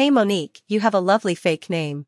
Hey Monique, you have a lovely fake name.